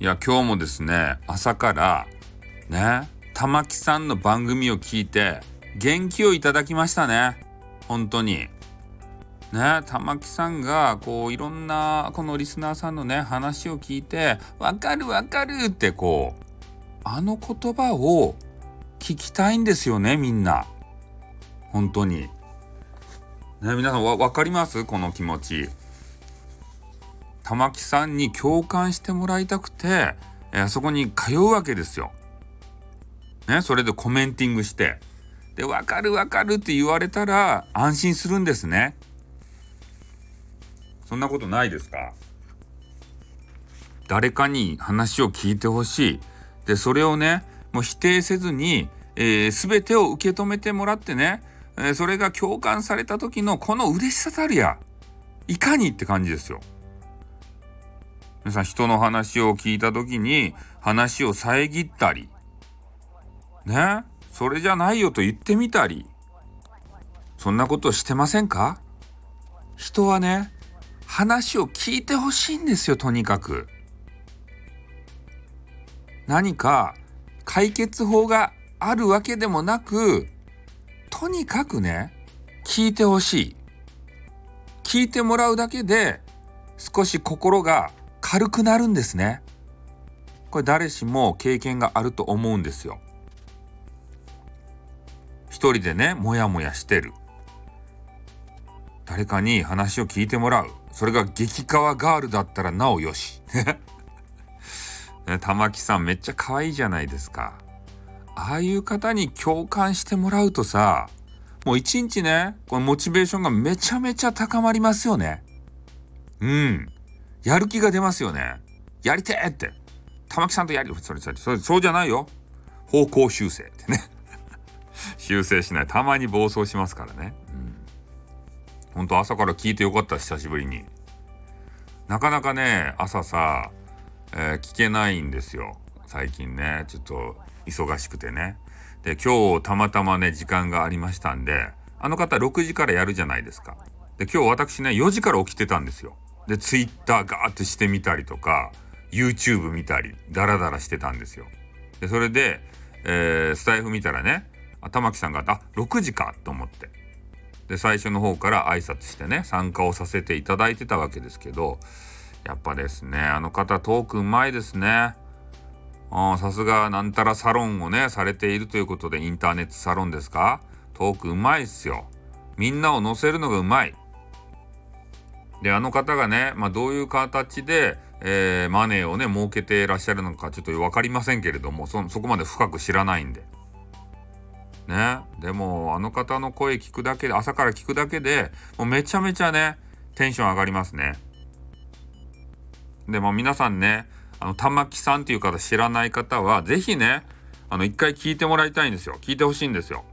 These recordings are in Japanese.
いや今日もですね朝からね玉木さんの番組を聞いて元気をいただきましたね本当にね玉木さんがこういろんなこのリスナーさんのね話を聞いて「わかるわかる」ってこうあの言葉を聞きたいんですよねみんな本当に。ね皆さん分かります？この気持ち。玉木さんに共感してもらいたくて、えー、そこに通うわけですよ。ね、それでコメンティングして。で、わかるわかるって言われたら安心するんですね。そんなことないですか？誰かに話を聞いてほしい。で、それをね、もう否定せずに、えー、全てを受け止めてもらってね、えー、それが共感された時のこの嬉しさたるや、いかにって感じですよ。皆さん人の話を聞いた時に話を遮ったり。ね？それじゃないよと言ってみたり。そんなことしてませんか？人はね話を聞いてほしいんですよとにかく。何か解決法があるわけでもなくとにかくね聞いてほしい。聞いてもらうだけで少し心が軽くなるんですね。これ誰しも経験があると思うんですよ。一人でねモヤモヤしてる。誰かに話を聞いてもらう。それが激川ガールだったらなおよし。ね、玉木さんめっちゃ可愛いじゃないですか。ああいう方に共感してもらうとさもう一日ねこのモチベーションがめちゃめちゃ高まりますよね。うん。やる気が出ますよね。やりてえって。玉木さんとやり、それそれそれそうじゃないよ。方向修正ってね。修正しない。たまに暴走しますからね。うん。ほんと朝から聞いてよかった、久しぶりに。なかなかね、朝さ、えー、聞けないんですよ。最近ね。ちょっと忙しくてね。で、今日たまたまね、時間がありましたんで、あの方6時からやるじゃないですか。で、今日私ね、4時から起きてたんですよ。で、ツイッターガーってしてみたりとか、YouTube 見たり、ダラダラしてたんですよ。で、それで、えー、スタイフ見たらね、玉木さんが、あ、6時かと思って。で、最初の方から挨拶してね、参加をさせていただいてたわけですけど、やっぱですね、あの方トークうまいですね。さすがなんたらサロンをね、されているということで、インターネットサロンですか？トークうまいっすよ。みんなを乗せるのがうまい。であの方がね、まあ、どういう形で、えー、マネーをね儲けていらっしゃるのかちょっと分かりませんけれどもそそこまで深く知らないんで。ね、でもあの方の声聞くだけで朝から聞くだけでもうめちゃめちゃねテンション上がりますね。でも皆さんねあの玉木さんっていう方知らない方は是非ねあの一回聞いてもらいたいんですよ聞いてほしいんですよ。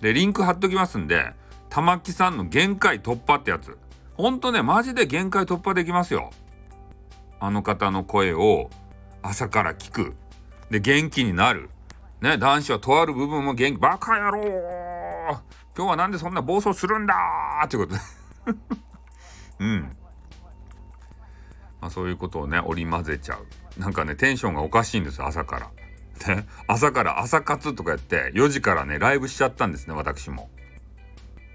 でリンク貼っときますんで玉木さんの限界突破ってやつほんとね、マジで限界突破できますよ。あの方の声を朝から聞く。で、元気になる。ね、男子はとある部分も元気、バカ野郎今日はなんでそんな暴走するんだってことで うん。まあ、そういうことをね、織り交ぜちゃう。なんかね、テンションがおかしいんですよ、朝から。ね、朝から朝活とかやって、4時からね、ライブしちゃったんですね、私も。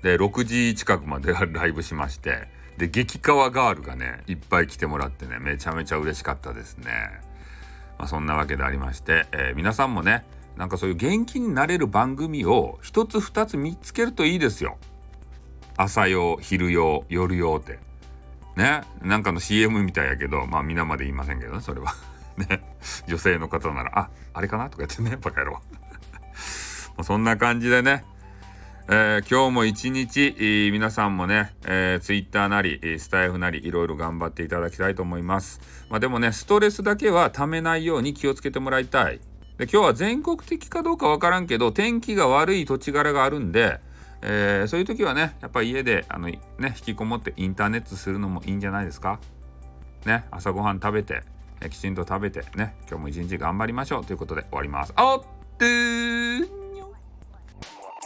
で6時近くまでライブしましてで激川ガールがねいっぱい来てもらってねめちゃめちゃ嬉しかったですね。まあ、そんなわけでありまして、えー、皆さんもねなんかそういう元気になれる番組を一つ二つ見つけるといいですよ。朝用昼用夜用って。ね？なんかの CM みたいやけどまあ皆まで言いませんけどねそれは。ね？女性の方なら「ああれかな?」とか言ってねバカ野郎。そんな感じでねえー、今日も一日、えー、皆さんもね、えー、ツイッターなり、スタイフなり、いろいろ頑張っていただきたいと思います。まあ、でもね、ストレスだけはためないように気をつけてもらいたい。で今日は全国的かどうかわからんけど、天気が悪い土地柄があるんで、えー、そういう時はね、やっぱ家であの、ね、引きこもってインターネットするのもいいんじゃないですか？ね、朝ごはん食べて、えきちんと食べて、ね、今日も一日頑張りましょうということで終わります。あっ